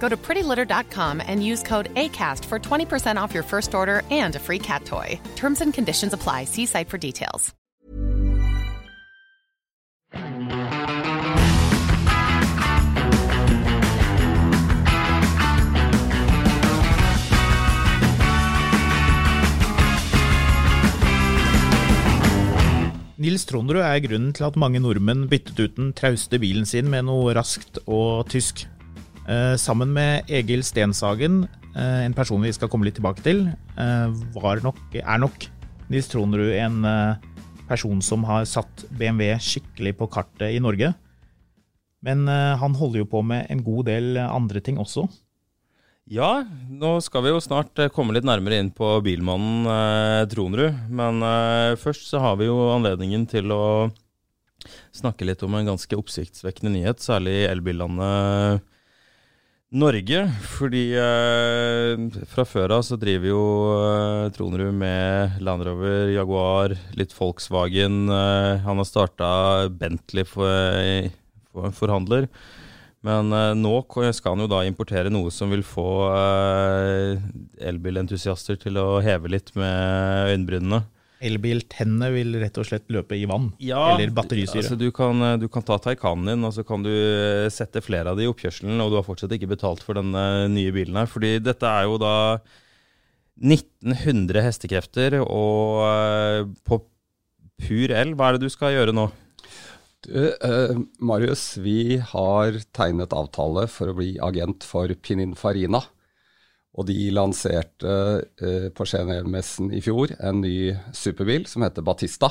Go to prettylitter.com and use code ACAST for 20% off your first order and a free cat toy. Terms and conditions apply. See site for details. Nils Trondrud er grunnen til at mange nordmenn byttet ut den trauste bilen sin med noe raskt og tysk. Eh, sammen med Egil Stenshagen, eh, en person vi skal komme litt tilbake til, eh, nok, er nok Nils Tronrud en person som har satt BMW skikkelig på kartet i Norge. Men han holder jo på med en god del andre ting også. Ja, nå skal vi jo snart komme litt nærmere inn på bilmannen eh, Tronrud. Men eh, først så har vi jo anledningen til å snakke litt om en ganske oppsiktsvekkende nyhet, særlig i elbillandet Norge. Fordi eh, fra før av så driver jo eh, Tronrud med Land Rover, Jaguar, litt Volkswagen. Eh, han har starta Bentley for, for forhandler. Men eh, nå skal han jo da importere noe som vil få eh, elbilentusiaster til å heve litt med øyenbrynene. Elbiltennene vil rett og slett løpe i vann. eller batterisyre. Altså, du, kan, eh, du kan ta Taycanen din, og så kan du eh, sette flere av de i oppkjørselen, og du har fortsatt ikke betalt for den eh, nye bilen her. Fordi dette er jo da 1900 hestekrefter, og på pur el, hva er det du skal gjøre nå? Du, eh, Marius, vi har tegnet avtale for å bli agent for Pininfarina. Og de lanserte eh, på Genève-messen i fjor en ny superbil som heter Batista.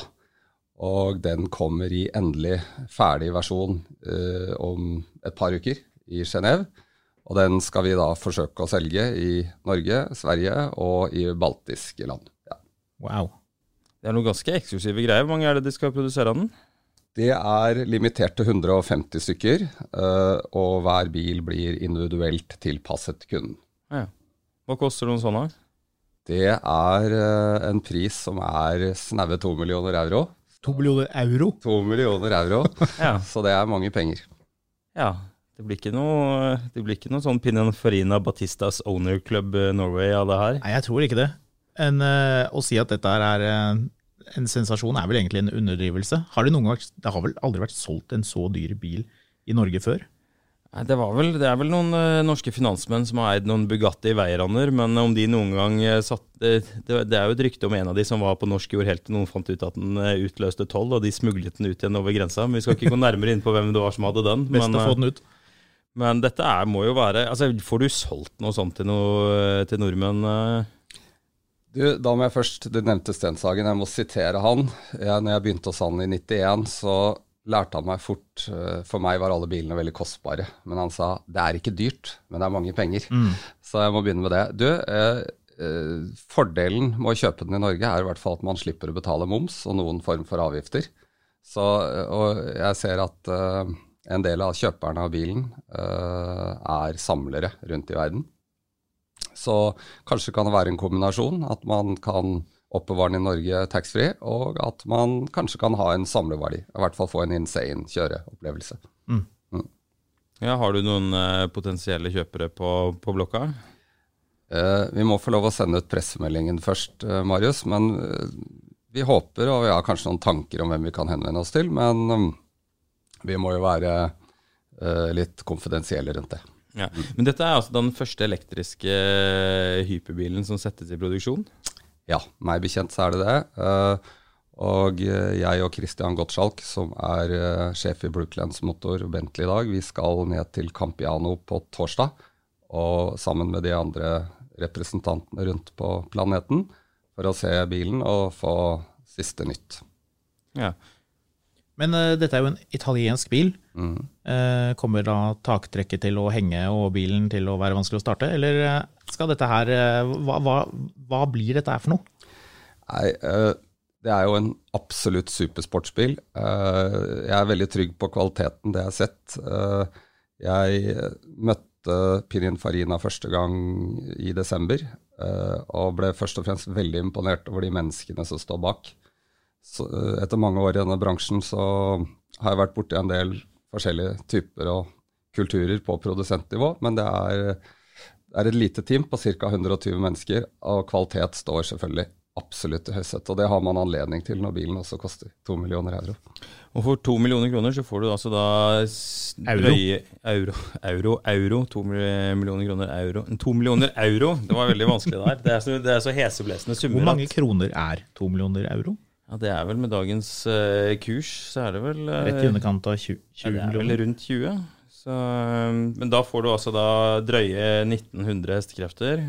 Og den kommer i endelig ferdig versjon eh, om et par uker i Genéve. Og den skal vi da forsøke å selge i Norge, Sverige og i baltiske land. Ja. Wow. Det er noen ganske eksklusive greier. Hvor mange er det de skal produsere av den? Det er limitert til 150 stykker, eh, og hver bil blir individuelt tilpasset kunden. Ja. Hva koster noen sånne? Det er eh, en pris som er snaue to millioner euro. To millioner euro? To millioner euro, Ja. så det er mange penger. ja. Det blir ikke noe, det blir ikke noe sånn Pininfarina Batistas Owner Club eh, Norway av det her. Nei, jeg tror ikke det. En, eh, å si at dette er en sensasjon er vel egentlig en underdrivelse. Har det, noen gang, det har vel aldri vært solgt en så dyr bil i Norge før? Det, var vel, det er vel noen uh, norske finansmenn som har eid noen Bugatti Veyraner, men om de noen gang uh, satt det, det, det er jo et rykte om en av de som var på norsk jord helt til noen fant ut at den eh, utløste toll, og de smuglet den ut igjen over grensa. Men vi skal ikke gå nærmere inn på hvem det var som hadde den. Best Men, å få eh, den ut. men dette er, må jo være altså Får du solgt noe sånt til, noe, til nordmenn? eh? Du, da må jeg først, Du nevnte Stenshagen, jeg må sitere han. Jeg, når jeg begynte hos han i 91, så lærte han meg fort eh, For meg var alle bilene veldig kostbare. Men han sa det er ikke dyrt, men det er mange penger. Så jeg må begynne med det. Du, eh, eh, fordelen med å kjøpe den i Norge er i hvert fall at man slipper å betale moms og noen form for avgifter. Så, eh, og jeg ser at eh, en del av kjøperne av bilen eh, er samlere rundt i verden. Så kanskje kan det være en kombinasjon, at man kan oppbevare den i Norge taxfree, og at man kanskje kan ha en samleverdi. I hvert fall få en insane kjøreopplevelse. Ja, har du noen eh, potensielle kjøpere på, på blokka? Eh, vi må få lov å sende ut pressemeldingen først, eh, Marius. Men eh, vi håper, og vi har kanskje noen tanker om hvem vi kan henvende oss til. Men um, vi må jo være eh, litt konfidensielle rundt det. Ja. Men dette er altså den første elektriske eh, hyperbilen som settes i produksjon? Ja, meg bekjent så er det det. Eh, Og eh, jeg og Christian Gottschalk, som er eh, sjef i Brooklands Motor Bentley i dag, vi skal ned til Campiano på torsdag. Og sammen med de andre representantene rundt på planeten for å se bilen og få siste nytt. Ja. Men uh, dette er jo en italiensk bil. Mm. Uh, kommer da taktrekket til å henge og bilen til å være vanskelig å starte, eller skal dette her hva, hva, hva, blir dette her for noe? Nei, det er jo en absolutt supersportsbil. jeg er veldig trygg på kvaliteten, det jeg har sett. jeg møtte Pinin Pininfarina første gang i desember, og ble først og fremst veldig imponert over de menneskene som står bak. Så, uh, etter mange år i denne bransjen så har jeg vært borti en del forskjellige typer og kulturer på produsentnivå, men det er, det er et lite team på ca. 120 mennesker, og kvalitet står selvfølgelig absolutt i høysetet. Og det har man anledning til når bilen også koster to millioner euro. Og for to millioner kroner så får du altså da Euro. Euro, euro, euro. To millioner kroner euro. To millioner euro! Det var veldig vanskelig der. Det er så, det er så heseblesende summer. Hvor mange kroner er to millioner euro? Ja, Det er vel med dagens uh, kurs, så er det vel uh, Rett i underkant av 20, 20 ja, det er? Vel rundt 20. Så, um, men da får du altså da drøye 1900 hestekrefter.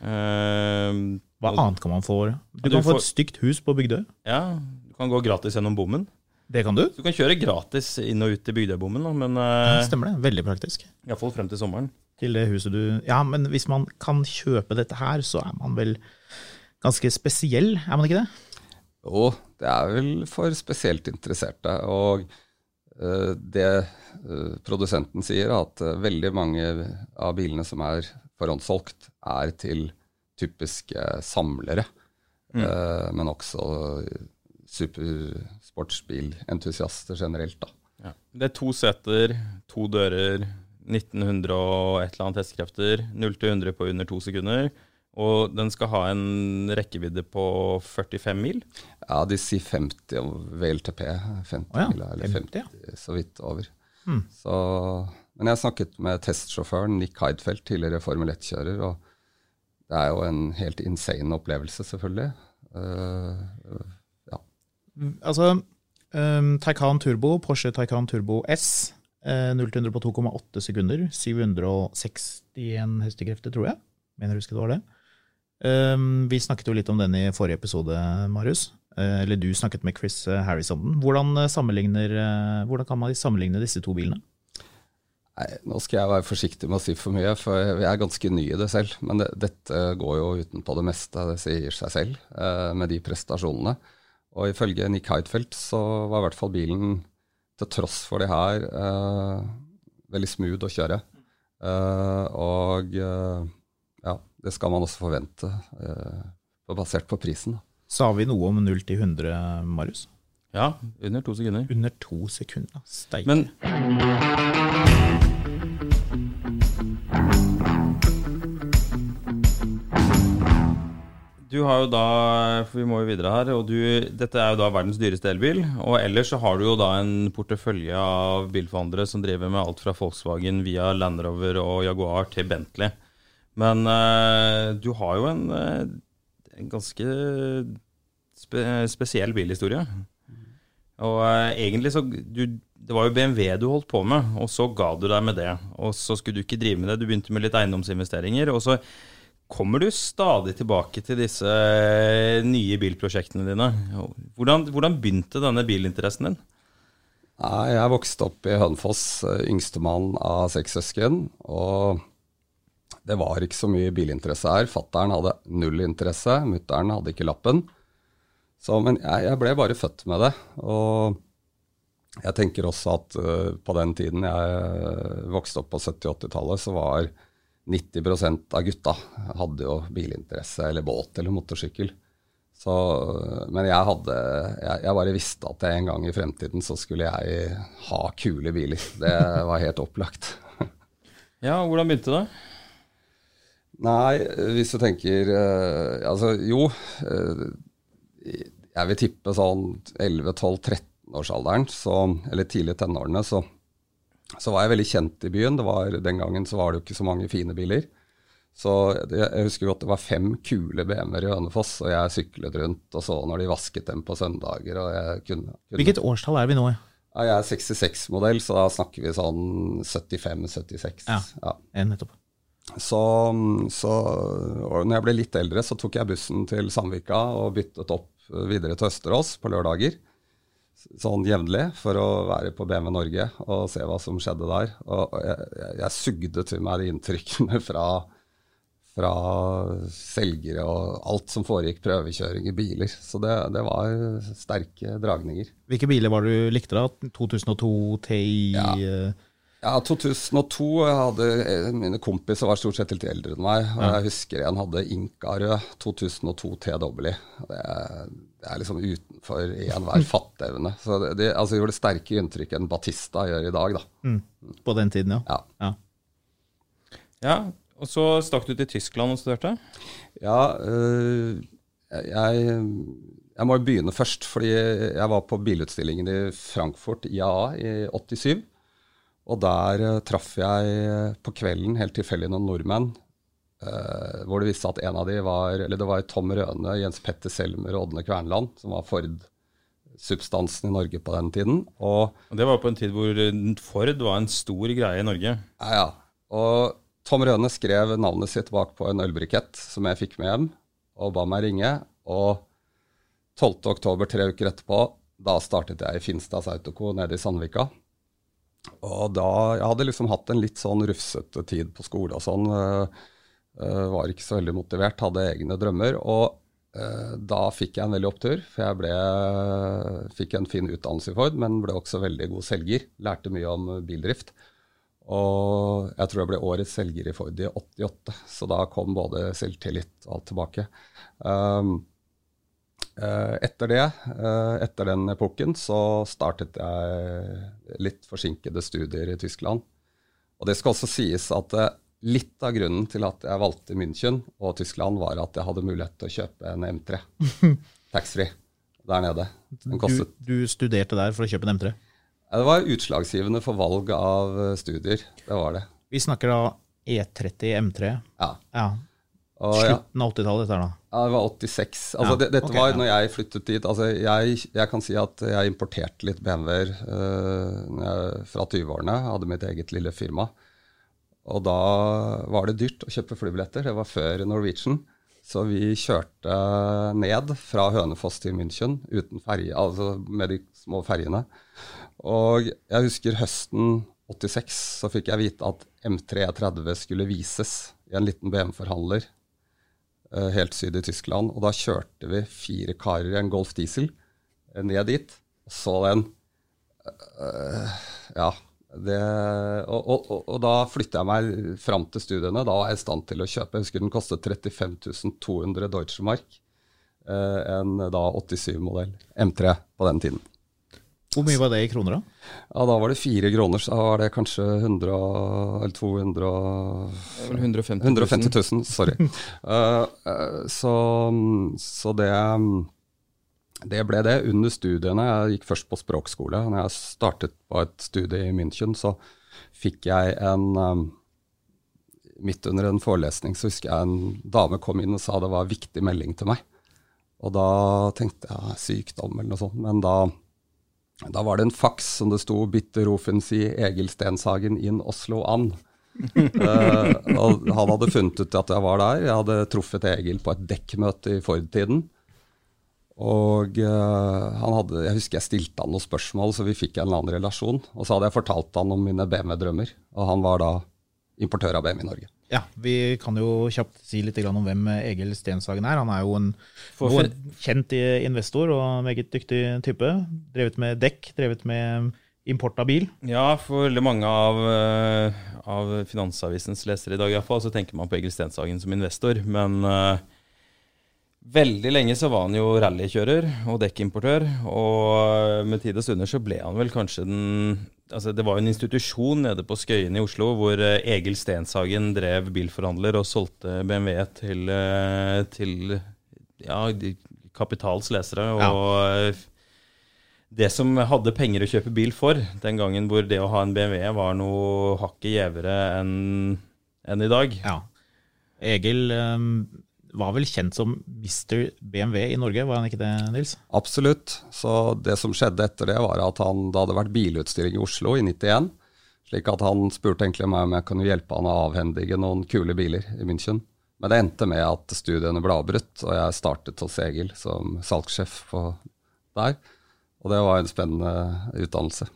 Uh, hva annet kan man få? Du, du kan få et stygt hus på Bygdøy. Ja, du kan gå gratis gjennom bommen. Det kan du? Du kan kjøre gratis inn og ut til Bygdøybommen, men ja, Stemmer det. Veldig praktisk. Iallfall frem til sommeren. Til det huset du Ja, men hvis man kan kjøpe dette her, så er man vel ganske spesiell, er man ikke det? Jo, det er vel for spesielt interesserte. Og uh, det uh, produsenten sier, at uh, veldig mange av bilene som er forhåndssolgt, er til typiske samlere, mm. men også supersportsbilentusiaster generelt. da. Ja. Det er to seter, to dører, 1900 og et eller annet hestekrefter. 0 til 100 på under to sekunder. Og den skal ha en rekkevidde på 45 mil? Ja, de sier 50 VLTP. 50 oh ja, mil, eller 50, 50 så vidt over. Mm. Så, men jeg snakket med testsjåføren Nick Heidfeldt, tidligere Formel 1-kjører. og det er jo en helt insane opplevelse, selvfølgelig. Uh, ja. Altså, um, Taycan Turbo, Porsche Taycan Turbo S, uh, 0-100 på 2,8 sekunder. 761 hestekrefter, tror jeg. Mener du husker det var det. Um, vi snakket jo litt om den i forrige episode, Marius. Uh, eller du snakket med Chris Harris om den. Hvordan, hvordan kan man sammenligne disse to bilene? Nei, Nå skal jeg være forsiktig med å si for mye, for jeg er ganske ny i det selv. Men det, dette går jo utenpå det meste, det sier seg selv, eh, med de prestasjonene. Og ifølge Nick Heidfeldt så var i hvert fall bilen, til tross for det her, eh, veldig smooth å kjøre. Eh, og eh, det skal man også forvente, eh, basert på prisen. Sa vi noe om 0 til 100, Marius? Ja, under to sekunder. Under to sekunder, Steike. Men Du har jo da, for vi må jo videre her, og du, dette er jo da verdens dyreste elbil. Og ellers så har du jo da en portefølje av bilforhandlere som driver med alt fra Volkswagen via Land Rover og Jaguar til Bentley. Men uh, du har jo en, uh, en ganske spe, spesiell bilhistorie. Og uh, egentlig så du, Det var jo BMW du holdt på med, og så ga du deg med det. Og så skulle du ikke drive med det. Du begynte med litt eiendomsinvesteringer. og så kommer du stadig tilbake til disse nye bilprosjektene dine. Hvordan, hvordan begynte denne bilinteressen din? Jeg vokste opp i Hønefoss, yngstemann av seks søsken. Og det var ikke så mye bilinteresse her. Fattern hadde null interesse, mutter'n hadde ikke lappen. Så, men jeg, jeg, ble bare født med det. Og jeg tenker også at uh, på den tiden jeg vokste opp på 70-80-tallet, så var 90% av gutta hadde jo bilinteresse eller båt eller motorsykkel. Så, men jeg hadde jeg, jeg, bare visste at en gang i fremtiden så skulle jeg ha kule biler. Det var helt opplagt. ja, hvordan begynte det? Nei, hvis du tenker uh, Altså, jo. Uh, jeg vil tippe sånn 11-12-13-årsalderen, eller tidlig tenårene, så så var jeg veldig kjent i byen. Det var, den gangen så var det jo ikke så mange fine biler. Så det, jeg husker godt det var fem kule BMW-er i Hønefoss, og jeg syklet rundt og så når de vasket dem på søndager. og jeg kunne... kunne Hvilket årstall er vi nå? ja, jeg er 66-modell, så da snakker vi sånn 75-76. Ja. Ja. Eh, Nettopp. Så, så når jeg ble litt eldre, så tok jeg bussen til Sandvika og byttet opp videre til Østerås på lørdager. Sånn jevnlig for å være på BMW Norge og se hva som skjedde der. Og jeg, jeg, sugde til meg de inntrykkene fra, fra selgere og alt som foregikk, prøvekjøring i biler. Så det, det var sterke dragninger. Hvilke biler var det du likte da? 2002 TI? Ja. Ja, 2002 jeg hadde, eh, Mine kompiser var stort sett litt eldre enn meg. og Jeg husker en hadde Inkarød 2002 TW. Det, er- det er liksom utenfor enhver fatteevne. Så det, det altså, gjorde sterkere inntrykk enn Batista gjør i dag. da. mm, På den tiden, ja. Ja. ja. Ja, og så stakk du til Tyskland og studerte? Ja, øh, jeg, jeg må jo begynne først, fordi jeg var på bilutstillingen i Frankfurt, IAA, i 87. Og der øh, traff jeg på kvelden helt tilfeldig noen nordmenn. Uh, hvor det viste at en av de var eller det var Tom Røne, Jens Petter Selmer og Ådne Kvernland, som var Ford-substansen i Norge på den tiden. Og Og Det var på en tid hvor eh, Ford var en stor greie i Norge. Ja, ja. Og Tom Røne skrev navnet sitt bak på en ølbrikett som jeg fikk med hjem, og ba meg ringe. Og 12. oktober, tre uker etterpå, da startet jeg i Finstads Autoco nede i Sandvika. Og da Jeg hadde liksom hatt en litt sånn rufsete tid på skole og sånn. øh, var ikke så veldig motivert, hadde egne drømmer. Og uh, da fikk jeg en veldig opptur, for jeg ble, fikk en fin utdannelse i Ford, men ble også veldig god selger. Lærte mye om bildrift. Og jeg tror jeg ble årets selger i Ford i 88, så da kom både selvtillit og alt tilbake. Um, etter det, eh, etter den epoken, så startet jeg litt forsinkede studier i Tyskland. Og det skal også sies at eh, litt av grunnen til at jeg valgte München og Tyskland, var at jeg hadde mulighet til å kjøpe en M3 taxfree der nede. Du, du studerte der for å kjøpe en M3? Det var utslagsgivende for valg av eh, studier. Det var det. Vi snakker da E30 M3. Ja. Ja. Ja, Slutten av 80-tallet, dette her da. Ja det var 86. Altså, Ja, det, dette okay, var når jeg flyttet dit. Altså, jeg, jeg kan si at jeg importerte litt BMW-er uh, fra 20-årene. Jeg hadde mitt eget lille firma. Og da var det dyrt å kjøpe flybilletter. Det var før Norwegian. Så vi kjørte ned fra Hønefoss til München uten ferje, altså med de små ferjene. Og jeg husker høsten 86 så fikk jeg vite at M330 skulle vises i en liten BMW-forhandler eh, helt syd i Tyskland. Og da kjørte vi fire karer i en Golf Diesel eh, ned dit og så den. eh, ja. Det, og, og, og, da flytta jeg meg fram til studiene. Da var jeg i stand til å kjøpe. Jeg husker den kostet 35 200 Deutsche Mark. eh, en da 87-modell M3 på den tiden. Hvor mye var det i kroner, da? Ja, da var det fire kroner, så da var det kanskje 100 eller 200 og- Det er vel 150 000. 150 000, sorry. uh, uh, så, så det det ble det under studiene. Jeg gikk først på språkskole. Når jeg startet på et studie i München, så fikk jeg en um, Midt under en forelesning så husker jeg en dame kom inn og sa det var en viktig melding til meg. Og da tenkte jeg sykdom eller noe sånt. Men da, da var det en faks som det sto si Egil Stenshagen inn Oslo an'. uh, og han hadde funnet ut at jeg var der. Jeg hadde truffet Egil på et dekkmøte i Ford-tiden. Og uh, han hadde, jeg husker jeg stilte han noen spørsmål, så vi fikk en eller annen relasjon. Og så hadde jeg fortalt han om mine BMW-drømmer, og han var da importør av BMW i Norge. Ja, Vi kan jo kjapt si litt om hvem Egil Stenshagen er. Han er jo en, For- en kjent investor og meget dyktig type. Drevet med dekk, drevet med import av bil. Ja, for veldig mange av, eh, av Finansavisens lesere i dag i fall, så tenker man på Egil Stenshagen som investor. Men eh, veldig lenge så var han jo rallykjører og dekkimportør. Og med tid og stunder så ble han vel kanskje den Altså Det var jo en institusjon nede på Skøyen i Oslo hvor eh, Egil Stenshagen drev bilforhandler og solgte BMW til, eh, til ja, Kapitals lesere. Og eh, det som hadde penger å kjøpe bil for, den gangen hvor det å ha en BMW var noe hakket gjevere enn enn i dag. Ja. Egil um, var vel kjent som Mr. BMW i Norge, var han ikke det, Nils? Absolutt. Så det som skjedde etter det, var at han, det hadde vært bilutstilling i Oslo i 91. Slik at han spurte egentlig meg om jeg kunne hjelpe han å avhendige noen kule biler i München. Men det endte med at studiene ble avbrutt, og jeg startet hos Egil som salgssjef der. Og det var en spennende utdannelse.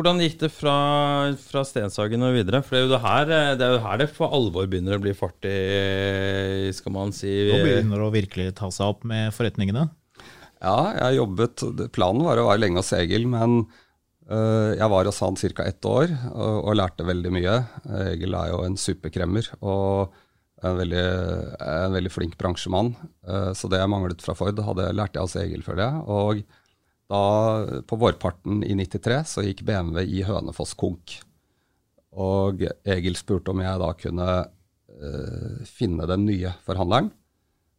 Hvordan gikk det fra, fra Stenshagen og videre? For det er, jo det, her, det er jo her det for alvor begynner å bli fart i, skal man si. Nå begynner det å virkelig ta seg opp med forretningene? Ja, jeg jobbet Planen var å være lenge hos Egil, men uh, jeg var hos han ca. ett år og, og, lærte veldig mye. Egil er jo en superkremmer og en veldig, en veldig flink bransjemann. Uh, så det jeg manglet fra Ford, hadde lærte jeg hos Egil, føler jeg. Og da, på vårparten i 93 så gikk BMW i Hønefoss konk. Og Egil spurte om jeg da kunne uh, finne den nye forhandleren.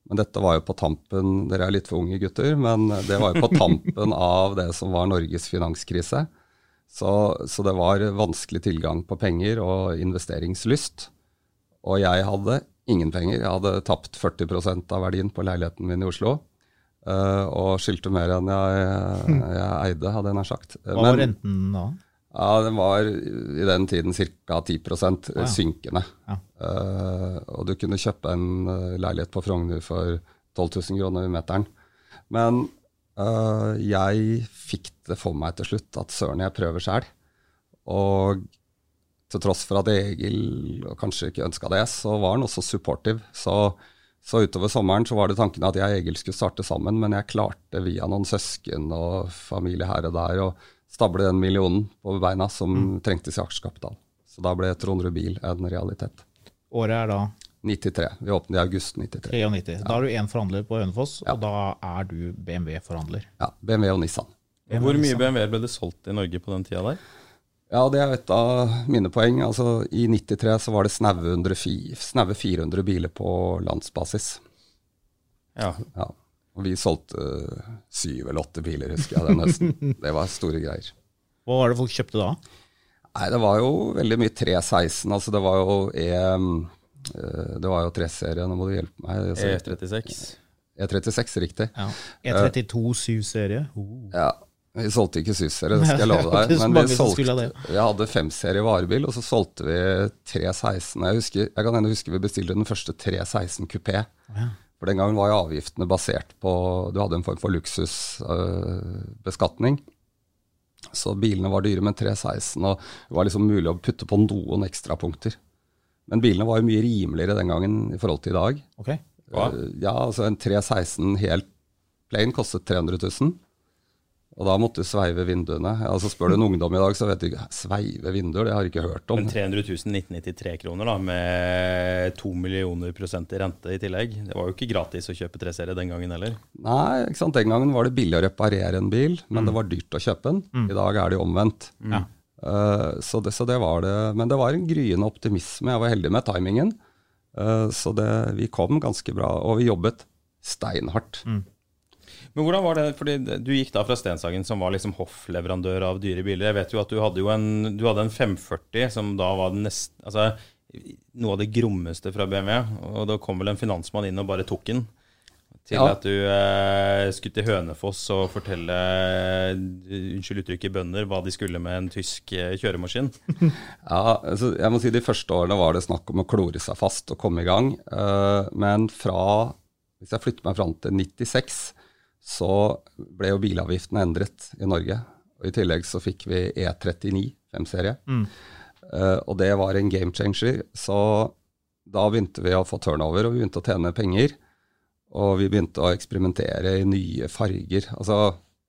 Men dette var jo på tampen Dere er litt for unge gutter, men det var jo på tampen av det som var Norges finanskrise. Så, så det var vanskelig tilgang på penger og investeringslyst. Og jeg hadde ingen penger. Jeg hadde tapt 40% av verdien på leiligheten min i Oslo. Uh, og skyldte mer enn jeg, jeg, eide, hadde jeg nær sagt. Hva var renten da? Ja, Den var i den tiden ca. 10 ah, ja. synkende. Ja. Uh, og du kunne kjøpe en uh, leilighet på Frogner for 12 000 kroner i meteren. Men jeg fikk det for meg til slutt at søren, jeg prøver sjæl. Og til tross for at Egil kanskje ikke ønska det, så var han også supportive. Så så utover sommeren så var det tanken at jeg og Egil skulle starte sammen, men jeg klarte via noen søsken og familie her og der å stable den millionen på beina som mm. trengtes i aksjekapital. Så da ble Trond Rubil en realitet. Året er da? 93. Vi åpnet i august 93. 93. Da er du én forhandler på Hønefoss, ja. og da er du BMW-forhandler? Ja. BMW og Nissan. Hvor mye BMW ble det solgt i Norge på den tida der? Ja, det er et av mine poeng. Altså, I 93 så var det snaue 400 biler på landsbasis. Ja. ja. Og vi solgte syv eller åtte biler, husker jeg den høsten. det var store greier. Hva var det folk kjøpte da? Nei, Det var jo veldig mye 316. Altså, det var jo E... Eh, det var jo 3-serie, nå må du hjelpe meg. E36. E36, riktig. Ja. E32 7-serie. Uh. Ja. Vi solgte ikke SUS-serie, det skal jeg love deg. Men vi solgte, jeg hadde femserie varebil, og så solgte vi 316. Jeg, husker, jeg kan hende huske vi bestilte den første 316 kupé. Ja. For den gangen var jo avgiftene basert på Du hadde en form for luksusbeskatning. Øh, så bilene var dyre, men 316 og det var liksom mulig å putte på noen ekstrapunkter. Men bilene var jo mye rimeligere den gangen i forhold til i dag. Okay. Uh, ja, altså En 316 helt plain kostet 300 000. Og da måtte du sveive vinduene. Altså Spør du en ungdom i dag, så vet de ikke sveive vinduer, det har de ikke hørt om. Men 300 000 1993 kroner da, med 2 millioner prosent i rente i tillegg. Det var jo ikke gratis å kjøpe 3-serie den gangen heller. Nei, ikke sant? den gangen var det billig å reparere en bil, men mm. det var dyrt å kjøpe den. Mm. I dag er det jo omvendt. Ja. Uh, så, det, så, det, var det. Men det var en gryende optimisme. Jeg var heldig med timingen. Uh, så det, vi kom ganske bra, og vi jobbet steinhardt. Mm. Men hvordan var det, fordi Du gikk da fra Stenshagen, som var liksom hoffleverandør av dyre biler. Jeg vet jo at du hadde jo en, du hadde en 540, som da var den altså, noe av det grommeste fra BMW. Og da kom vel en finansmann inn og bare tok den. Til ja. at du eh, skulle til Hønefoss og fortelle uh, unnskyld uttrykket bønder hva de skulle med en tysk uh, kjøremaskin. ja, altså, jeg må si De første årene var det snakk om å klore seg fast og komme i gang. Uh, men fra, hvis jeg flytter meg fram til 96, så ble jo bilavgiftene endret i Norge. Og I tillegg så fikk vi E39 5-serie. Mm. Uh, og det var en game changer. Så da begynte vi å få turnover, og vi begynte å tjene penger. Og vi begynte å eksperimentere i nye farger. Altså,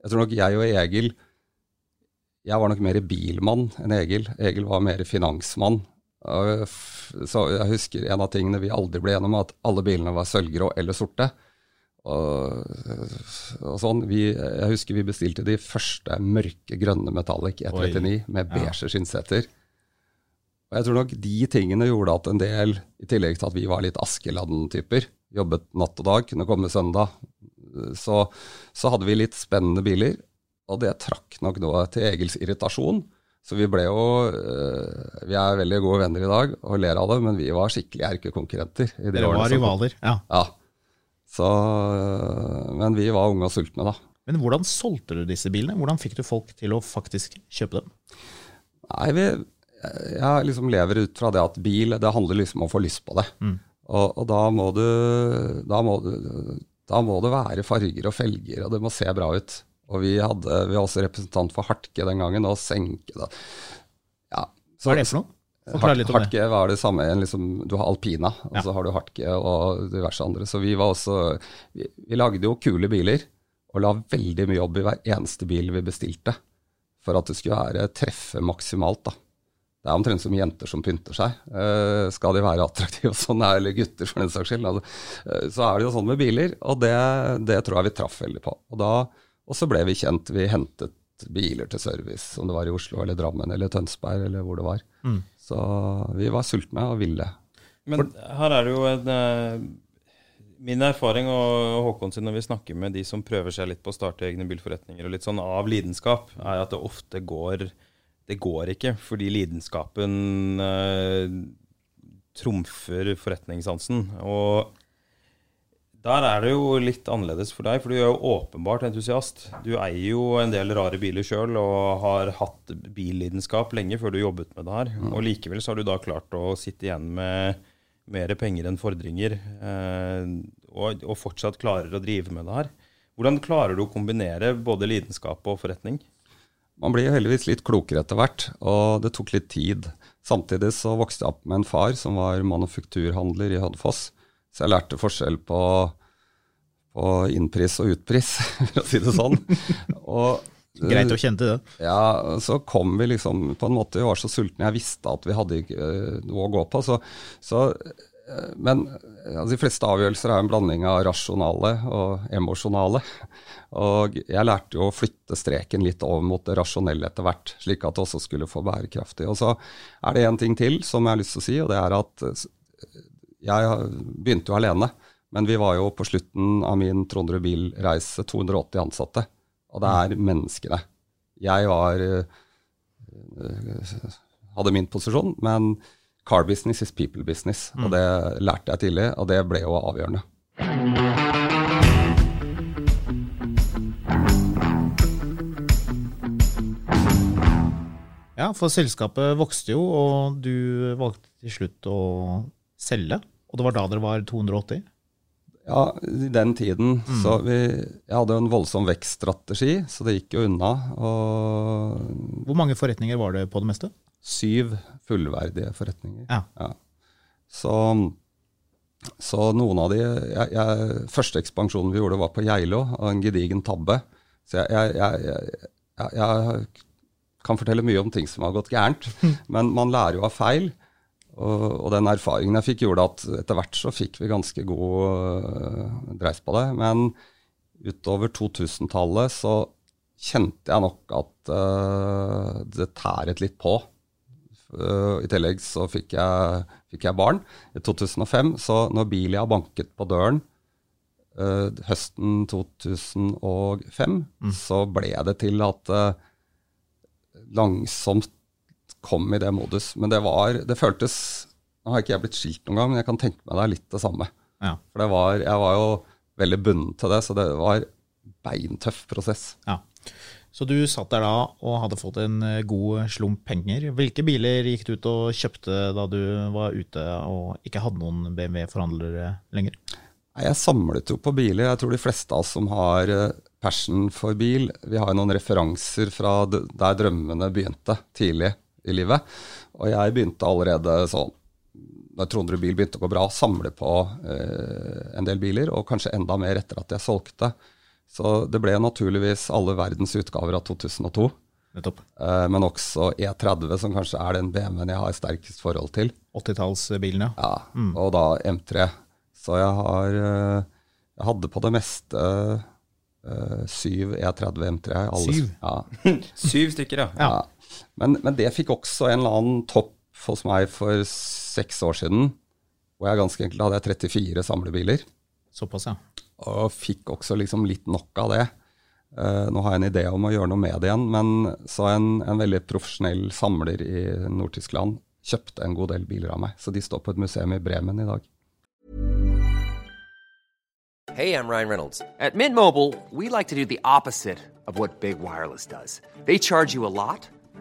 jeg tror nok jeg og Egil Jeg var nok mer bilmann enn Egil. Egil var mer finansmann. Så jeg husker en av tingene vi aldri ble enige om, at alle bilene var sølvgrå eller sorte. Og, og sånn. Vi, jeg husker vi bestilte de første mørke grønne Metallic E39 med beige ja. skinnseter. Og jeg tror nok de tingene gjorde at en del, i tillegg til at vi var litt Askeladden-typer, jobbet natt og dag, kunne komme søndag, så, så, hadde vi litt spennende biler. og det trakk nok noe til Egils irritasjon. Så vi ble jo øh, Vi er veldig gode venner i dag og ler av det, men vi var skikkelig erkekonkurrenter. i de Dere var rivaler, ja. Ja. Så, øh, men vi var unge og sultne, da. Men hvordan solgte du disse bilene? Hvordan fikk du folk til å faktisk kjøpe dem? Nei, vi, jeg liksom lever ut fra det at bil, det handler liksom om å få lyst på det. Og, og da, må du, da, må du, da må det være farger og felger, og det må se bra ut. Og vi hadde, vi var også representant for Hartke den gangen, og senke da. Ja, så- Hva er det for noe? Forklar litt om det. Hartke var det samme, igjen. liksom, du har alpina, og Ja. så har du Hartke og diverse andre. Så vi var også, vi, vi lagde jo kule biler, og la veldig mye jobb i hver eneste bil vi bestilte, for at det skulle være treffe maksimalt da. Det er omtrent som jenter som pynter seg. Uh, skal de være attraktive og sånn, eller gutter for den saks skyld. Altså, uh, så er det jo sånn med biler, og det, det tror jeg vi traff veldig på. Og, da, og så ble vi kjent. Vi hentet biler til service, om det var i Oslo eller Drammen eller Tønsberg eller hvor det var. Så vi var sultne og ville. Men her er det jo en eh, Min erfaring og Håkon sin når vi snakker med de som prøver seg litt på å starte egne bilforretninger og litt sånn av lidenskap, er at det ofte går Det går ikke, fordi lidenskapen eh, trumfer forretningssansen. Og der er det jo litt annerledes for deg, for du er jo åpenbart entusiast. Du eier jo en del rare biler sjøl og har hatt billidenskap lenge før du jobbet med det her. Og likevel så har du da klart å sitte igjen med mer penger enn fordringer, eh, og, og fortsatt klarer å drive med det her. Hvordan klarer du å kombinere både lidenskap og forretning? Man blir jo heldigvis litt klokere etter hvert, og det tok litt tid. Samtidig så vokste jeg opp med en far som var manufakturhandler i Hønefoss, så jeg lærte forskjell på, på innpris og utpris, for å si det sånn. Og, Greit å kjenne til det. ja, så kom vi liksom på en måte, Vi var så sultne. Jeg visste at vi hadde ikke eh, noe å gå på. Så, så, eh, men altså, de fleste avgjørelser er en blanding av rasjonale og emosjonale. Og jeg lærte jo å flytte streken litt over mot det rasjonelle etter hvert, slik at det også skulle få bærekraftig. Og så er det en ting til som jeg har lyst til å si, og det er at eh, jeg begynte jo alene. Men vi var jo på slutten av min Trondre Bil-reise 280 ansatte. Og det er menneskene. Jeg var eh, hadde min posisjon, men car business is people business. Og det lærte jeg tidlig, og det ble jo avgjørende. Ja, for selskapet vokste jo, og du valgte til slutt å selge. Og det var da dere var 280? Ja, i den tiden så vi Jeg hadde jo en voldsom vekststrategi, så det gikk jo unna. Og Hvor mange forretninger var det på det meste? syv fullverdige forretninger. Ja. Så, så noen av de jeg, jeg, Første ekspansjonen vi gjorde, var på Geilo, og en gedigen tabbe. Så jeg, jeg, jeg kan fortelle mye om ting som har gått gærent, men man lærer jo av feil. Og, og den erfaringen jeg fikk, gjorde at etter hvert så fikk vi ganske god uh, dreis på det. Men utover 2000-tallet så kjente jeg nok at uh, det tæret litt på. Uh, I tillegg så fikk jeg, fikk jeg barn i 2005, så når Bilia banket på døren høsten 2005, så ble det til at langsomt kom i det modus. Men det var Det føltes Nå har ikke jeg blitt skilt noen gang, men jeg kan tenke meg det er litt det samme. Ja. For det var, jeg var jo veldig bundet til det, så det var beintøff prosess. ja. Så du satt der da og hadde fått en eh, god slump penger. Hvilke biler gikk du ut og kjøpte da du var ute og ikke hadde noen BMW-forhandlere lenger? Jeg samlet jo på biler. Jeg tror de fleste av oss som har eh, passion for bil, vi har jo noen referanser fra der drømmene begynte tidlig i livet. Og jeg begynte allerede sånn da Trondrud bil begynte å gå bra, samle på eh, en del biler, og kanskje enda mer etter at jeg solgte. Så det ble naturligvis alle verdens utgaver av 2002. Nettopp. Eh, men også E30, som kanskje er den BMW-en jeg har sterkest forhold til. 80-tallsbilene. Ja, og da M3. Så jeg har eh, Jeg hadde på det meste eh, syv E30 M3. Alle, Syv? Ja. Syv stykker, ja. ja. Men, men det fikk også en eller annen topp hos meg for seks år siden. Hvor jeg ganske enkelt hadde jeg 34 samlebiler. Såpass, ja. Og fikk også liksom litt nok av det. Uh, nå har jeg en idé om å gjøre noe med det igjen, men så en, en veldig profesjonell samler i Nord-Tyskland kjøpte en god del biler av meg. Så de står på et museum i Bremen i dag. Hey, I'm Ryan Reynolds. At Mint Mobile, we like to do the opposite of what Big Wireless does. They charge you a lot,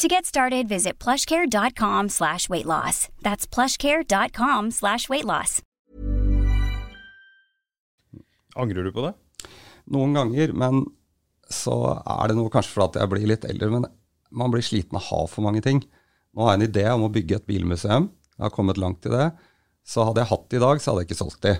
To get started, visit plushcare.com slash weight loss. That's plushcare.com slash weight loss. Angrer du på det? Noen ganger, men så er det noe kanskje fordi jeg blir litt eldre. Men man blir sliten av å ha for mange ting. Nå har jeg en idé om å bygge et bilmuseum. Jeg har kommet langt i det. Så hadde jeg hatt det i dag, så hadde jeg ikke solgt de.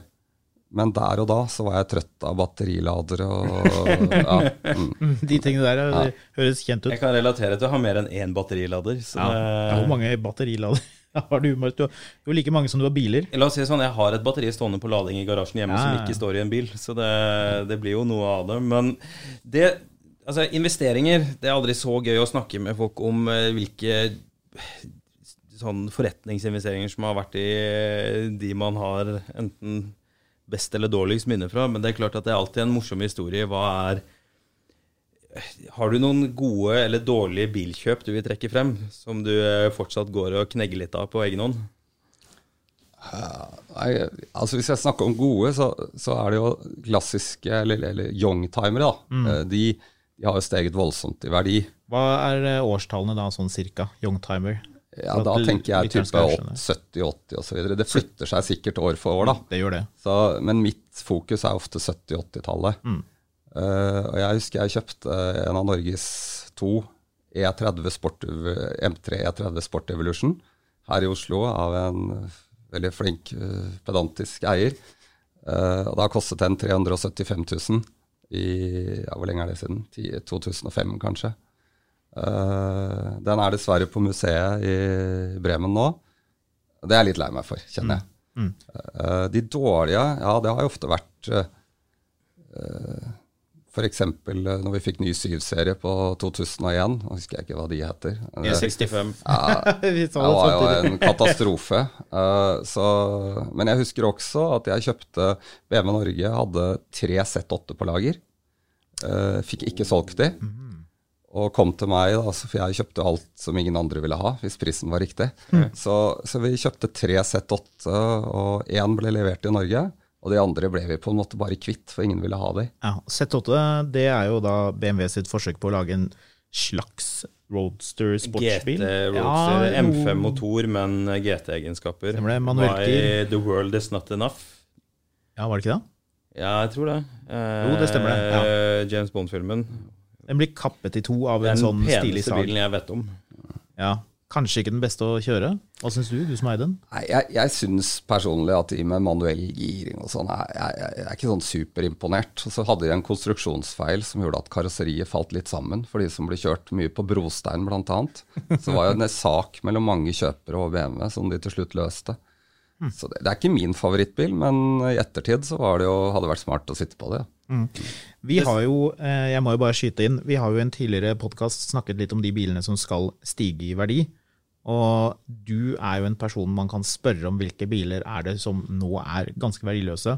Men der og da så var jeg trøtt av batteriladere og ja. Mm. De tingene der ja. høres kjent ut. Jeg kan relatere til å ha mer enn én batterilader. Ja. ja. Hvor mange batterilader har du? Du har jo like mange som du har biler. La oss si sånn, Jeg har et batteri stående på lading i garasjen hjemme som ikke står i en bil. Så det, det blir jo noe av det. Men det, altså, investeringer Det er aldri så gøy å snakke med folk om eh, hvilke sånn forretningsinvesteringer som har vært i de man har enten best eller dårligst minne fra. Men det er klart at det er alltid en morsom historie. Hva er Har du noen gode eller dårlige bilkjøp du vil trekke frem, som du eh, fortsatt går og knegger litt av på egen hånd? Nei, altså Hvis jeg snakker om gode, så, så er det jo klassiske, eller, eller youngtimere. Mm. Eh, de, de, har jo steget voldsomt i verdi. Hva er eh, årstallene da, sånn cirka? Youngtimer? Ja, Da tenker jeg type 70-80 osv. Det flytter seg sikkert år for år, da. Det gjør det. Så, men mitt fokus er ofte 70-80-tallet. Mm. Uh, og jeg husker jeg kjøpte en av Norges to E30 Sport, M3 E30 Sport Evolution her i Oslo av en veldig flink, uh, pedantisk eier. Uh, og Da kostet den 375 000 i ja, Hvor lenge er det siden? 10, 2005, kanskje. Uh, den er dessverre på museet i Bremen nå. Det er jeg litt lei meg for, kjenner jeg. Mm. Uh, de dårlige, ja, det har jo ofte vært uh, uh F.eks. når vi fikk ny syvserie på 2001. Nå husker jeg ikke hva de heter. E65. Ja, det var jo en katastrofe. Uh, så, men jeg husker også at jeg kjøpte BMW Norge, hadde tre Z8 på lager. Uh, fikk ikke solgt de. Og kom til meg, da, for jeg kjøpte alt som ingen andre ville ha, hvis prisen var riktig. Mm. Så, så, vi kjøpte tre Z8, og én ble levert i Norge. Og de andre ble vi på en måte bare kvitt, for ingen ville ha de. Ja, Z8 det er jo da BMW sitt forsøk på å lage en slags roadster sportsbil. GT Roadster, ja, M5-motor, men GT-egenskaper. Why the world is not enough. Ja, var det ikke det? Ja, jeg tror det. jo, det stemmer det. Ja. Eh, James Bond-filmen. Den blir kappet i to av en sånn stilig sag. Den peneste bilen jeg vet om. Ja, Kanskje ikke den beste å kjøre? Hva syns du, du som eier den? Nei, jeg, jeg syns personlig at de med manuell giring og sånn, jeg, jeg, jeg, er ikke sånn superimponert. Og så hadde de en konstruksjonsfeil som gjorde at karosseriet falt litt sammen for de som ble kjørt mye på brostein, bl.a. Så var jo en sak mellom mange kjøpere og BMW som de til slutt løste. Mm. Så det, det, er ikke min favorittbil, men i ettertid så det jo, hadde det vært smart å sitte på det. Mm. Vi har jo, eh, jeg må jo bare skyte inn, vi har jo en tidligere podkast snakket litt om de bilene som skal stige i verdi. Og du er jo en person man kan spørre om hvilke biler er det som nå er ganske verdiløse,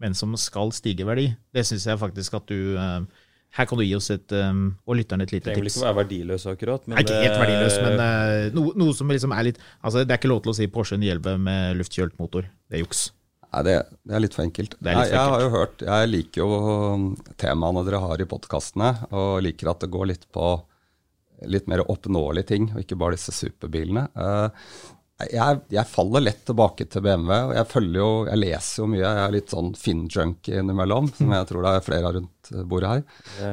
men som skal stige i verdi. Det syns jeg faktisk at du eh, Her kan du gi oss et, um, og lytterne et lite tips. Trenger vel ikke være verdiløs akkurat. Men ikke helt verdiløs, men uh, noe, noe, som liksom er litt Altså, det er ikke lov til å si Porsche 911 med luftkjølt motor. Det er juks. Nei, det, det, er litt for enkelt. Litt for jeg, jeg, har jo hørt, jeg liker jo um, temaene dere har i podkastene, og liker at det går litt på litt mer oppnåelige ting, og ikke bare disse superbilene. Uh, jeg, jeg, faller lett tilbake til BMW. og Jeg følger jo, jeg leser jo mye. Jeg er litt sånn Finn-junkie innimellom, som jeg tror det er flere av rundt bordet her. Det,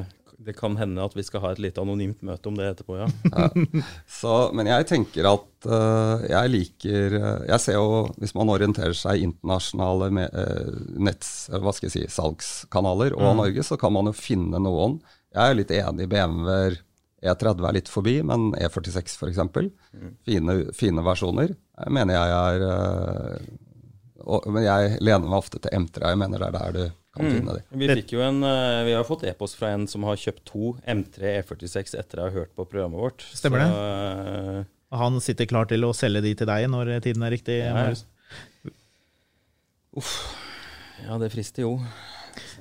det, kan hende at vi skal ha et litt anonymt møte om det etterpå, ja. ja. Så, men jeg tenker at uh, jeg liker Jeg ser jo, hvis man orienterer seg i internasjonale med, uh, netts, hva skal jeg si, salgskanaler og mm. Norge, så kan man jo finne noen. Jeg er litt enig i BMW-er E30 er litt forbi, men E46 f.eks. Mm. Fine, fine versjoner. Jeg mener jeg er øh, og, Men jeg lener meg ofte til M3. Jeg mener det er der du kan mm. finne de. Vi, fikk jo en, øh, vi har fått e-post fra en som har kjøpt to M3 E46 etter å ha hørt på programmet vårt. Stemmer Så, det. Øh, han sitter klar til å selge de til deg når tiden er riktig? Ja, Uff. Ja, det frister jo.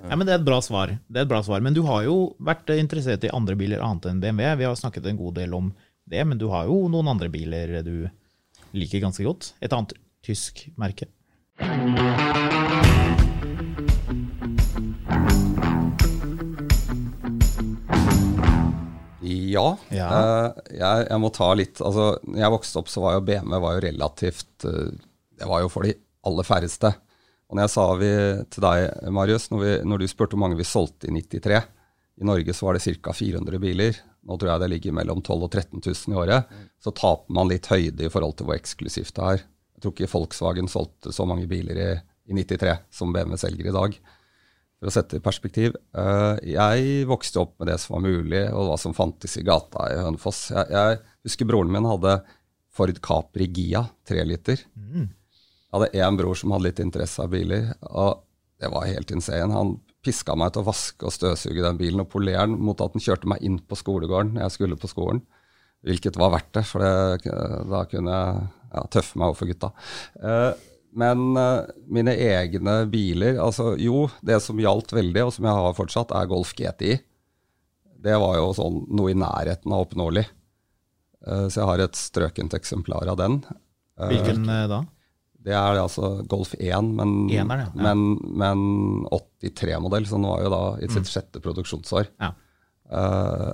Ja, men det er svar. Det er et bra svar. Men du har jo vært interessert i andre biler annet enn BMW. Vi har snakket en god del om det, men du har jo noen andre biler du liker ganske godt. Et annet tysk merke. Ja. ja. Uh, jeg, jeg, må ta litt Altså, når jeg vokste opp, så var jo BMW var jo relativt uh, Det var jo for de aller færreste. Og når jeg sa vi til deg, Marius, når, vi, når, du spurte hvor mange vi solgte i 93 I Norge så var det ca. 400 biler. Nå tror jeg det ligger mellom 12 og 13 000 i året. Så taper man litt høyde i forhold til hvor eksklusivt det er. Jeg tror ikke Volkswagen solgte så mange biler i, i 93 som BMW selger i dag. For å sette det i perspektiv. Uh, jeg vokste opp med det som var mulig, og hva som fantes i gata i Hønefoss. Jeg, jeg husker broren min hadde Ford Capri Gia 3 liter. Mm. Jeg hadde én bror som hadde litt interesse av biler, og det var helt insane. Han piska meg til å vaske og støvsuge den bilen og polere den mot at den kjørte meg inn på skolegården når jeg skulle på skolen. Hvilket var verdt det, for det, da kunne jeg ja, tøffe meg overfor gutta. Eh, men eh, mine egne biler altså Jo, det som gjaldt veldig, og som jeg har fortsatt, er Golf GTI. Det var jo sånn noe i nærheten av oppnåelig. Eh, så jeg har et strøkent eksemplar av den. Hvilken da? Det er altså Golf 1, men, ja. men, men 83-modell, så den var jo da i sitt mm. sjette produksjonsår. Ja. Uh,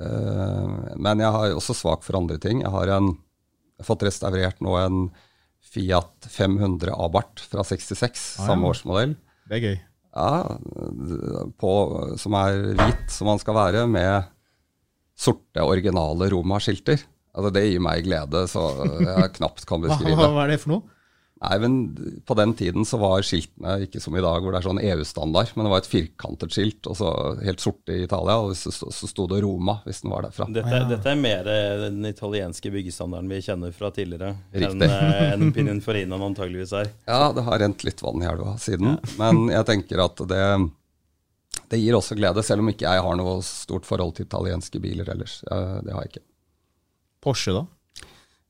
uh, men jeg har også svak for andre ting. Jeg har, en, jeg har fått restaurert nå en Fiat 500 Abarth fra 66, ah, samme ja. årsmodell. Det er gøy. Ja, på, som er hvit, som man skal være, med sorte, originale Roma-skilter. Altså, det gir meg glede, så jeg knapt kan beskrive. Hva, hva er det for noe? Nei, men På den tiden så var skiltene ikke som i dag, hvor det er sånn EU-standard. Men det var et firkantet skilt, og så helt sorte i Italia, og så, så sto det Roma hvis den var derfra. Dette, ja. dette er mer den italienske byggestandarden vi kjenner fra tidligere enn eh, en Pininfarinaen antageligvis er. Ja, det har rent litt vann i elva siden. Ja. Men jeg tenker at det, det gir også glede, selv om ikke jeg har noe stort forhold til italienske biler ellers. Det har jeg ikke. Porsche, da?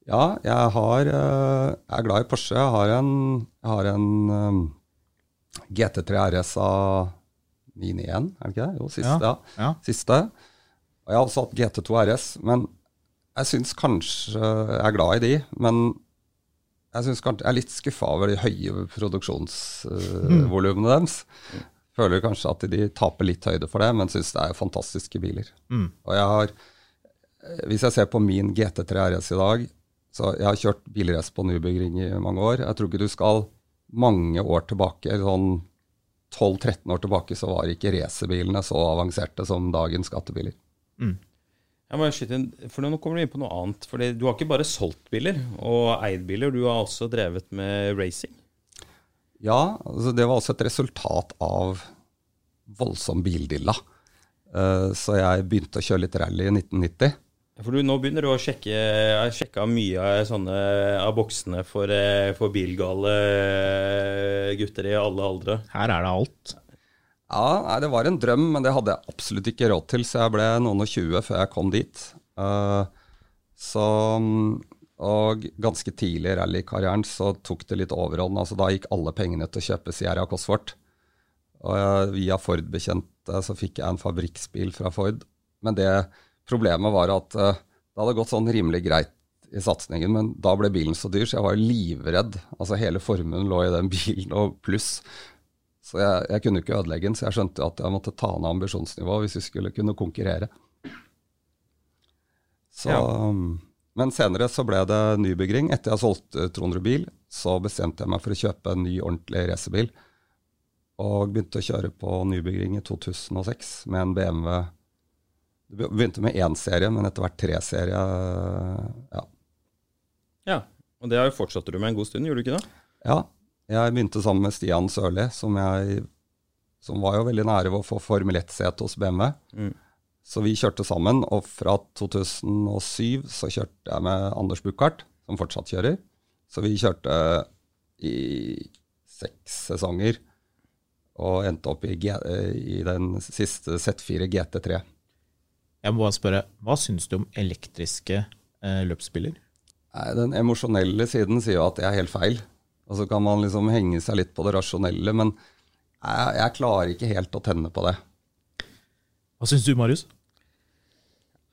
Ja, jeg, har, eh, jeg er glad i Porsche. Jeg har en, jeg har en um, GT3 RS av 991, er det ikke det? Jo, siste. Ja, ja. siste. Og jeg har også hatt GT2 RS, men jeg syns kanskje Jeg er glad i de, men jeg, synes kanskje, jeg er litt skuffa over de høye produksjonsvolumene uh, mm. deres. Føler kanskje at de taper litt høyde for det, men syns det er fantastiske biler. Mm. Og jeg har, hvis jeg ser på min GT3 RS i dag, så jeg har kjørt bilrace på Nürburgring i mange år. Jeg tror ikke du skal mange år tilbake, sånn 12-13 år tilbake, så var ikke racerbilene så avanserte som dagens skattebiler. Mm. Jeg må skyte inn, for Nå kommer du inn på noe annet. for Du har ikke bare solgt biler og eid biler, du har også drevet med racing? Ja, altså det var også et resultat av voldsom bildilla. Uh, så jeg begynte å kjøre litt rally i 1990. For du, Nå begynner du å sjekke Jeg har sjekka mye av, sånne, av boksene for, eh, for, bilgale eh, gutter i alle aldre. Her er det alt. Ja, nei, Det var en drøm, men det hadde jeg absolutt ikke råd til, så jeg ble noen og tjue før jeg kom dit. Uh, så, og ganske tidlig i rallykarrieren så tok det litt overhånd. altså Da gikk alle pengene til å kjøpe Sierra Cosworth. Og jeg, via Ford-bekjente så fikk jeg en fabrikksbil fra Ford. Men det Problemet var at uh, det hadde gått sånn rimelig greit i satsingen, men da ble bilen så dyr, så jeg var livredd. Altså Hele formuen lå i den bilen, og pluss. Så jeg, jeg kunne ikke ødelegge den, så jeg skjønte at jeg måtte ta ned ambisjonsnivået hvis vi skulle kunne konkurrere. Så, ja. Men senere så ble det nybygging. Etter jeg solgte Trondrud bil, så bestemte jeg meg for å kjøpe en ny, ordentlig racerbil. Og begynte å kjøre på nybygging i 2006 med en BMW. Det begynte med én serie, men etter hvert tre serier. Ja. ja. Og det har jo fortsatte du med en god stund, gjorde du ikke det? Ja. Jeg begynte sammen med Stian Sørli, som, som var jo veldig nære ved å få Formel 1-sete hos BMW. Mm. Så vi kjørte sammen, og fra 2007 så kjørte jeg med Anders Buchardt, som fortsatt kjører. Så vi kjørte i seks sesonger og endte opp i, G i den siste Z4 GT3. Jeg må bare spørre, hva syns du om elektriske eh, løpsbiler? Nei, Den emosjonelle siden sier jo at det er helt feil. Og så kan man liksom henge seg litt på det rasjonelle, men jeg, jeg klarer ikke helt å tenne på det. Hva syns du, Marius?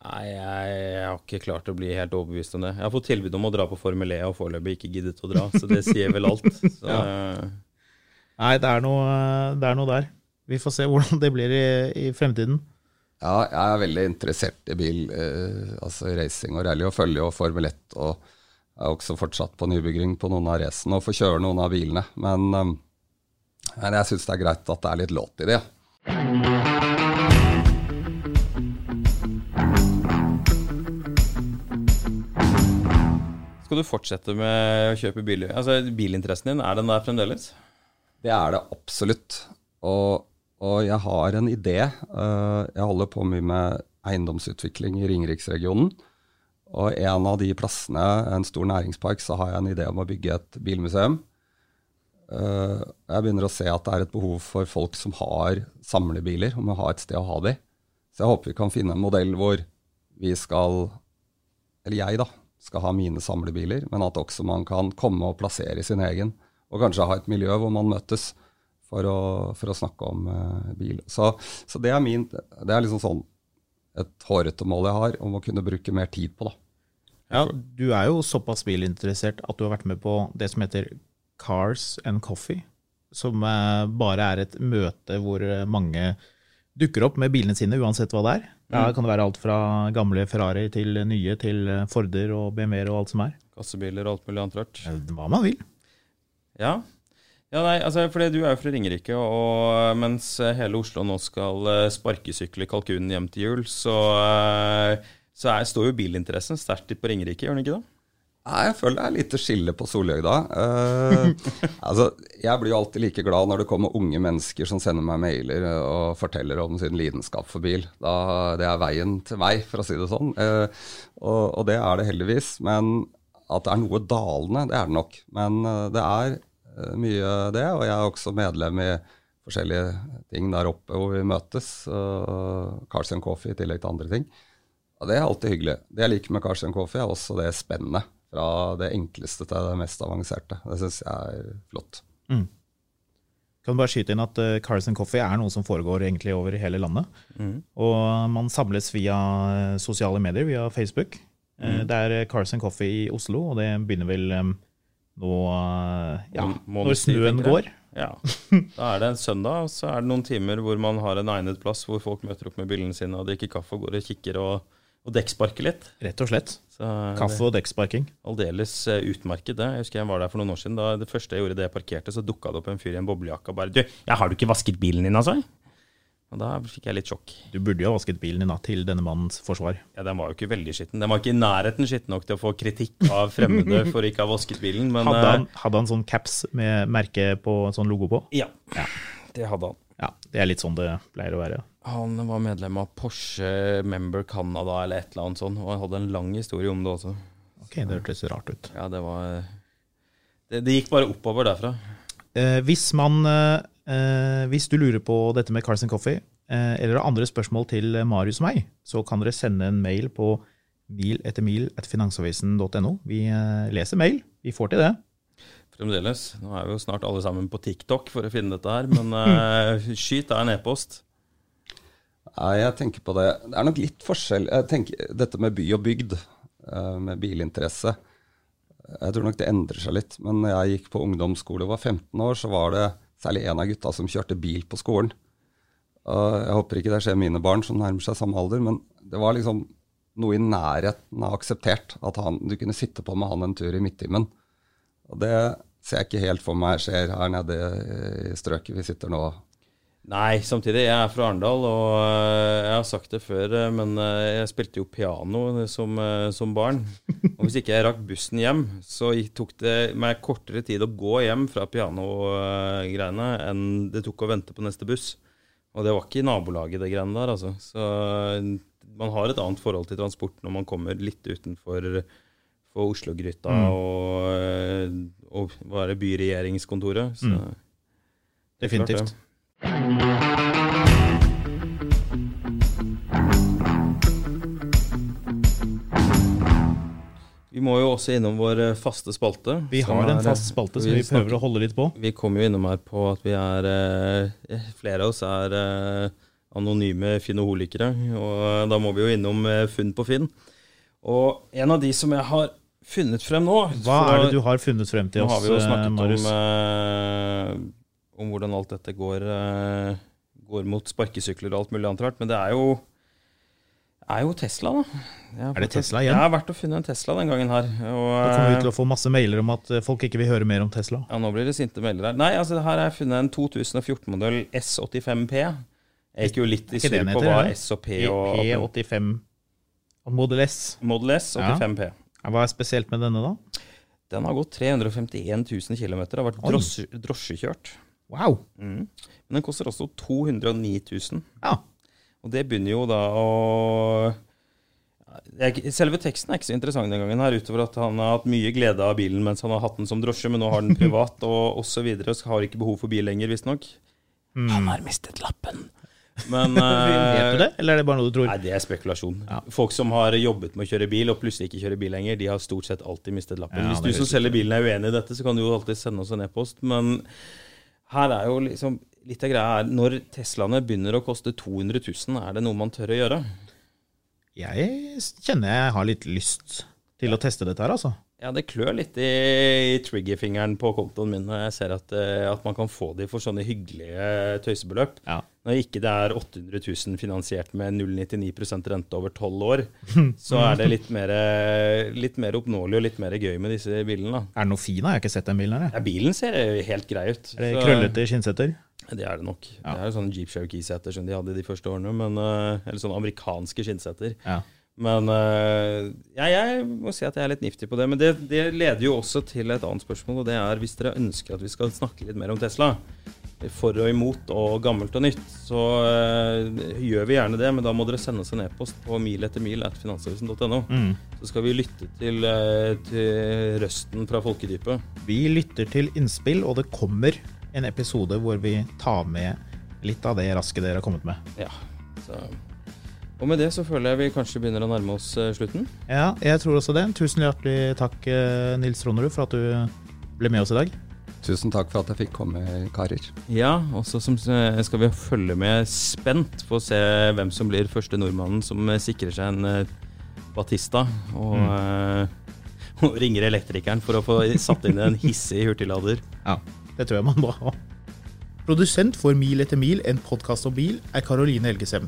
Nei, jeg, jeg, har ikke klart å bli helt overbevist om det. Jeg har fått tilbud om å dra på Formel E og foreløpig ikke giddet å dra, så det sier vel alt. Så, ja. Nei, det er, noe, det er, noe, der. Vi får se hvordan det blir i, i fremtiden. Ja, jeg er veldig interessert i bil, eh, altså racing og rally, og følger jo Formel 1. Og er også fortsatt på nybygging på noen av racene og får kjøre noen av bilene. Men, eh, men jeg syns det er greit at det er litt låt i det. Skal du fortsette med å kjøpe biler? Altså, Bilinteressen din, er den der fremdeles? Det er det absolutt. Og, og jeg har en idé. Eh, jeg holder på mye med eiendomsutvikling i Ringeriksregionen. Og en av de plassene, en stor næringspark, så har jeg en idé om å bygge et bilmuseum. Eh, jeg begynner å se at det er et behov for folk som har samlebiler, om å ha et sted å ha de. Så jeg håper vi kan finne en modell hvor vi skal, eller jeg da, skal ha mine samlebiler, men at også man kan komme og plassere sin egen. Og kanskje ha et miljø hvor man møtes for å, for å snakke om uh, bil. Så, så, det er min Det er liksom sånn et hårete mål jeg har om å kunne bruke mer tid på, da. Ja, du er jo såpass bilinteressert at du har vært med på det som heter Cars and Coffee. Som uh, bare er et møte hvor mange dukker opp med bilene sine, uansett hva det er. Da kan det være alt fra gamle Ferrari til nye, til Forder og BMW-er og alt som er. Kassebiler og alt mulig annet rart. Hva man vil. Ja. Ja nei, altså, fordi du er jo fra Ringerike, og mens hele Oslo nå skal eh, sparkesykle kalkunen hjem til jul, så, eh, så er, står jo bilinteressen sterkt på Ringerike, gjør den ikke det? Nei, Jeg føler det er lite skille på Solhjøgda. Uh, altså, jeg blir jo alltid like glad når det kommer unge mennesker som sender meg mailer og forteller om sin lidenskap for bil. Da, det er veien til meg, for å si det sånn. Uh, og, og, det er det heldigvis. Men at det er noe dalende, det er det nok. Men uh, det er mye det, og jeg er også medlem i forskjellige ting der oppe hvor vi møtes. Cars and Coffee i tillegg til andre ting. Og det er alltid hyggelig. Det jeg liker med Carson Coffee, er også det spennet fra det enkleste til det mest avanserte. Det syns jeg er flott. Mm. Kan du bare skyte inn at uh, Cars Coffee er noe som foregår egentlig over hele landet. Mm. Og man samles via eh, sosiale medier, via Facebook. Mm. Uh, det er Carson Coffee i Oslo, og det begynner vel um, nå ja, når snøen går. Ja. Da er det en søndag, og så er det noen timer hvor man har en egnet plass hvor folk møter opp med bilene sine og drikker kaffe og går og kikker og, og dekksparker litt. Rett og slett. Så, Kaffe og dekksparking. Aldeles uh, utmerket, det. Jeg husker jeg var der for noen år siden. Da det første jeg gjorde det jeg parkerte, så dukka det opp en fyr i en boblejakke og bare 'Du, ja, har du ikke vasket bilen din, altså?' Og da fikk jeg litt sjokk. Du burde jo ha vasket bilen din da, til denne mannens forsvar. Ja, Den var jo ikke veldig skitten. Den var ikke i nærheten skitten nok til å få kritikk av fremmede for ikke å ha vasket bilen, men Hadde han, eh, hadde han sånn caps med merke på, sånn logo på? Ja, ja. det hadde han. Ja, Det er litt sånn det pleier å være. Han var medlem av Porsche Member Canada eller et eller annet sånt, og han hadde en lang historie om det også. Ok, Det hørtes rart ut. Ja, det var Det, det gikk bare oppover derfra. Eh, hvis man eh, Hvis du lurer på dette med Carson Coffee, eh, eller har andre spørsmål til Marius og meg, så kan dere sende en mail på mil etter mil etter finansavisen.no. Vi eh, leser mail. Vi får til det. Fremdeles. Nå er vi jo snart alle sammen på TikTok for å finne dette her, men uh, skyt er en e-post. Nei, jeg tenker på det. Det er nok litt forskjell. Jeg tenker, Dette med by og bygd, uh, med bilinteresse, jeg tror nok det endrer seg litt. Men når jeg gikk på ungdomsskole og var 15 år, så var det særlig en av gutta som kjørte bil på skolen. Uh, jeg håper ikke det skjer mine barn som nærmer seg samme alder, men det var liksom noe i nærheten av akseptert. At han, du kunne sitte på med han en tur i midttimen. Og det ser jeg ikke helt for meg skjer her nede i strøket vi sitter nå. Nei, samtidig. Jeg er fra Arendal, og eh, jeg har sagt det før, eh, men eh, jeg spilte jo piano som, som barn. Og hvis ikke jeg rakk bussen hjem, så tok det meg kortere tid å gå hjem fra pianogreiene enn det tok å vente på neste buss. Og det var ikke i nabolaget, det greiene der, altså. Så man har et annet forhold til transport når man kommer litt utenfor Oslo-gryta mm. og, og være byregjeringskontoret. Så mm. Definitivt. Vi må jo også innom vår eh, faste spalte. Vi har en fast spalte som vi, vi prøver å holde litt på. Vi kommer jo innom her på at vi er eh, Flere av oss er eh, anonyme finnoholikere. Og da må vi jo innom funn på Finn. Og en av de som jeg har funnet frem nå Hva er det du har funnet frem til oss, Marius? Nå har vi jo snakket om om hvordan alt dette går, uh, går mot sparkesykler og alt mulig annet rart. Men det er jo, er jo Tesla, da. Er det Tesla igjen? Jeg har vært og funnet en Tesla den gangen her. Og, da kommer vi til å få masse mailer om at folk ikke vil høre mer om Tesla. Ja, nå blir det sinte mailer her. Nei, altså her har jeg funnet en 2014-modell S85P. Jeg gikk jo litt i surr på hva S og P og P85 og Model S. Model S 85P. Ja. Hva er spesielt med denne, da? Den har gått 351 000 km. Har vært drosje, drosjekjørt. Wow. Mm. Men den koster også 209 000. Ja. Og det begynner jo da å Selve teksten er ikke så interessant den gangen, her, utover at han har hatt mye glede av bilen mens han har hatt den som drosje, men nå har den privat og osv. Har ikke behov for bil lenger, visstnok. Mm. Han har mistet lappen. Men Vet du det, eller er det bare noe du tror? Nei, Det er spekulasjon. Ja. Folk som har jobbet med å kjøre bil, og plutselig ikke kjører bil lenger, de har stort sett alltid mistet lappen. Ja, Hvis du som selger bilen er uenig i dette, så kan du jo alltid sende oss en e-post. Men her er jo liksom Litt av greia er når Teslaene begynner å koste 200 000, er det noe man tør å gjøre? Jeg kjenner jeg har litt lyst til å teste dette her, altså. Ja, det klør litt i, i triggerfingeren på kontoen min når jeg ser at, eh, at, man kan få de for sånne hyggelige tøysebeløp. Ja. Når ikke det er 800 000 finansiert med 0,99% rente over tolv år, så er det litt mer, litt mer, oppnåelig og litt mer gøy med disse bilene. Da. Er det noe fin? Jeg har ikke sett den bilen her. Ja, bilen ser helt grei ut. Er det krøllete skinnsetter? Det er det nok. Ja. Det er sånne Jeep Cherokee-seter som de hadde de første årene. Men, eh, eller sånne amerikanske skinnsetter. Ja. Men uh, ja, jeg må si at jeg er litt niftig på det. Men det, det, leder jo også til et annet spørsmål, og det er hvis dere ønsker at vi skal snakke litt mer om Tesla, for og imot og gammelt og nytt, så uh, gjør vi gjerne det. Men da må dere sende oss en e-post på mil etter mil at finansavisen.no. Mm. Så skal vi lytte til, uh, til røsten fra folkedypet. Vi lytter til innspill, og det kommer en episode hvor vi tar med litt av det raske dere har kommet med. Ja, så... Og med det så føler jeg vi kanskje begynner å nærme oss uh, slutten. Ja, jeg tror også det. Tusen hjertelig takk, Nils Tronderud, for at du ble med oss i dag. Tusen takk for at jeg fikk komme, karer. Ja, og så skal vi følge med spent for å se hvem som blir første nordmannen som sikrer seg en uh, Batista. Og, mm. og ringer elektrikeren for å få satt inn en hissig hurtiglader. Ja, det tror jeg man må ha. Produsent for Mil etter mil, en podkast om bil, er Karoline Helgesem.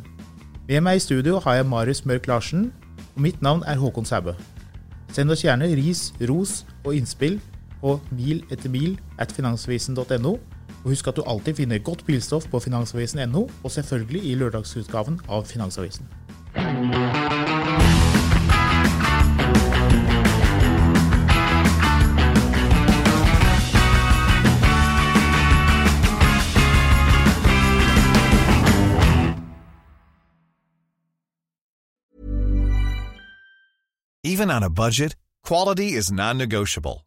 Med meg i studio har jeg Marius Mørk Larsen, og mitt navn er Håkon Sæbø. Send oss gjerne ris, ros og innspill på mil etter mil at finansavisen.no. Og husk at du alltid finner godt bilstoff på finansavisen.no, og selvfølgelig i lørdagsutgaven av Finansavisen. Even on a budget, quality is non-negotiable.